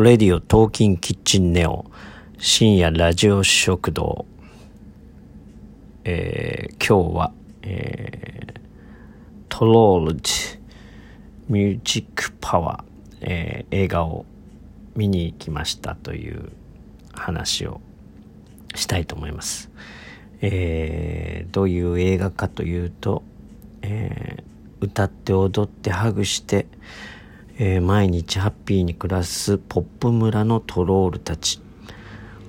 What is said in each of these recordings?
レディオトーキンキッチンネオ深夜ラジオ食堂えー、今日は、えー、トロールジミュージックパワー、えー、映画を見に行きましたという話をしたいと思います。えー、どういう映画かというと、えー、歌って踊ってハグして、えー、毎日ハッピーに暮らすポップ村のトロールたち。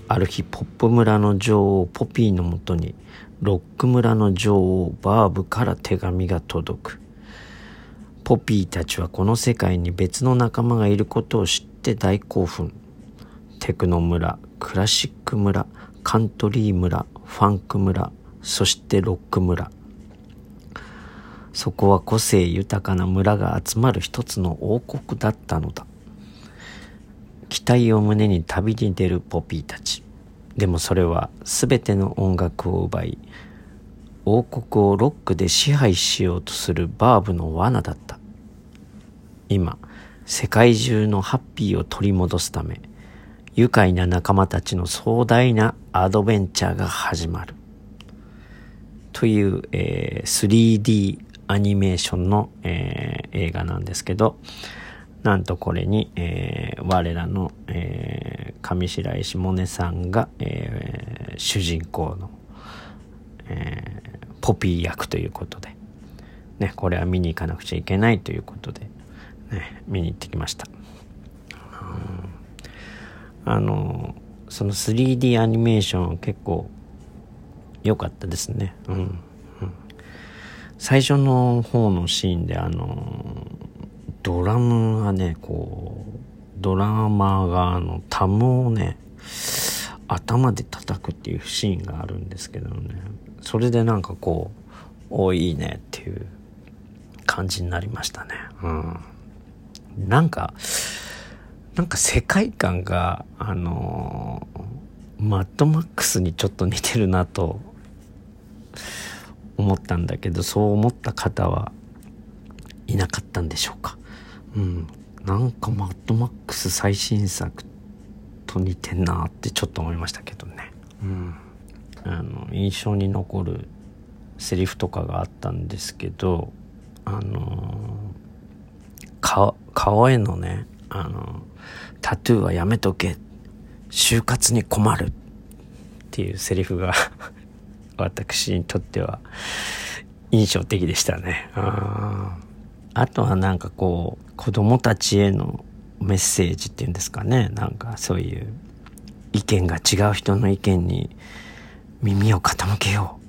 ある日ポップ村の女王ポピーのもとにロック村の女王バーブから手紙が届く。ポピーたちはこの世界に別の仲間がいることを知って大興奮。テクノ村クラシック村カントリー村ファンク村そしてロック村。そこは個性豊かな村が集まる一つの王国だったのだ。期待を胸に旅に出るポピーたち。でもそれは全ての音楽を奪い王国をロックで支配しようとするバーブの罠だった。今世界中のハッピーを取り戻すため愉快な仲間たちの壮大なアドベンチャーが始まる。という、えー、3D アニメーションの、えー、映画なんですけど、なんとこれに、えー、我らの、えー、上白石萌音さんが、えー、主人公の、えー、ポピー役ということで、ね、これは見に行かなくちゃいけないということで、ね、見に行ってきました。あの、その 3D アニメーション結構良かったですね。うん最初の方のシーンであのドラムがねこうドラマーがあのタムをね頭で叩くっていうシーンがあるんですけどね。それでなんかこうおいいねっていう感じになりましたね。うん。なんかなんか世界観があのマッドマックスにちょっと似てるなと思ったんだけどそう思った方はいなかったんでしょうか。うん。なんかマッドマックス最新作と似てんなってちょっと思いましたけどね。うん。あの印象に残るセリフとかがあったんですけどあの顔顔へのねあのタトゥーはやめとけ。就活に困る。っていうセリフが私にとっては印象的でしたね。ああとはなんかこう子供たちへのメッセージっていうんですかね。なんかそういう意見が違う人の意見に耳を傾けよう。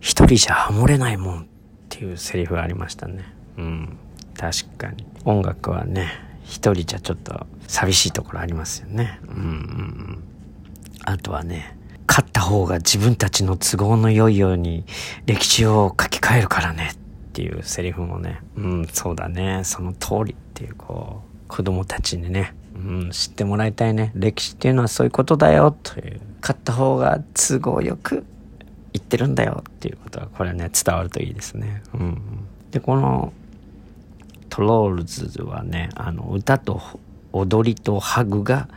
一人じゃハモれないもんっていうセリフがありましたね。うん。確かに。音楽はね一人じゃちょっと寂しいところありますよね。うんうんうん。あとはね勝った方が自分たちの都合の良いように歴史を書き換えるからねっていうセリフもね、うん、そうだね、その通りっていう、こう、子供たちにね、うん、知ってもらいたいね。歴史っていうのはそういうことだよという、勝った方が都合よく言ってるんだよっていうことは、これね、伝わるといいですね。うん。で、この、トロールズはね、あの、歌と踊りとハグが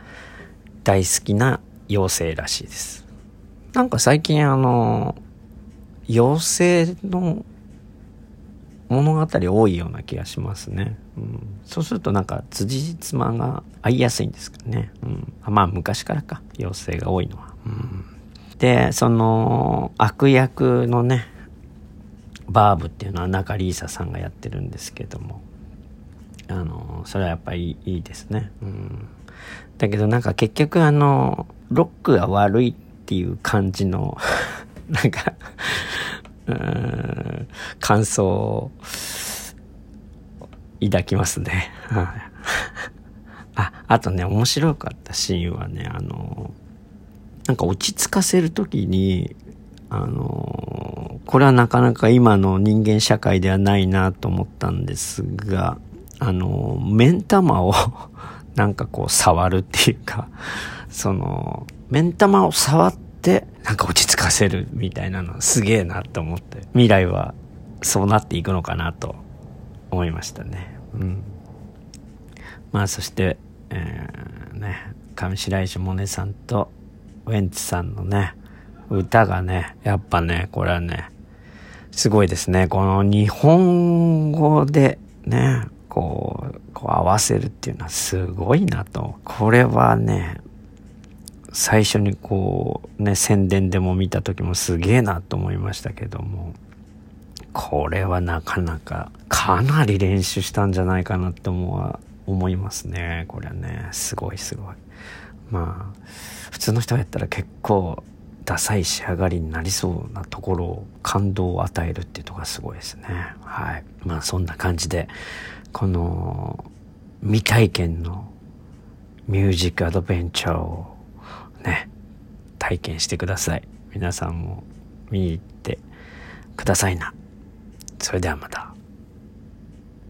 大好きな妖精らしいです。なんか最近あの、妖精の物語多いような気がしますね。うん、そうするとなんか辻褄が合いやすいんですかね。うん、まあ昔からか、妖精が多いのは。うん、で、その悪役のね、バーブっていうのは中里依紗さんがやってるんですけども、あの、それはやっぱりいいですね。うん、だけどなんか結局あの、ロックが悪いってっていう感じの なんか感想を抱きますね。あ、あとね、面白かったシーンはね、あの、なんか落ち着かせるときに、あの、これはなかなか今の人間社会ではないなと思ったんですが、あの、目ん玉を なんかこう触るっていうか、その、目ん玉を触って、なんか落ち着かせるみたいなのすげえなと思って、未来はそうなっていくのかなと思いましたね。うん。まあそして、えー、ね上白石萌音さんとウェンツさんのね歌がねやっぱねこれはねすごいですねこの日本語でねこうこう合わせるっていうのはすごいなとこれはね最初にこうね宣伝でも見た時もすげえなと思いましたけどもこれはなかなかかなり練習したんじゃないかなって思う思いますねこれはね。すごいすごい。まあ普通の人がやったら結構ダサい仕上がりになりそうなところを感動を与えるっていうところがすごいですね。はい。まあそんな感じでこの未体験のミュージックアドベンチャーをね体験してください。皆さんも見に行ってくださいな。それではまた。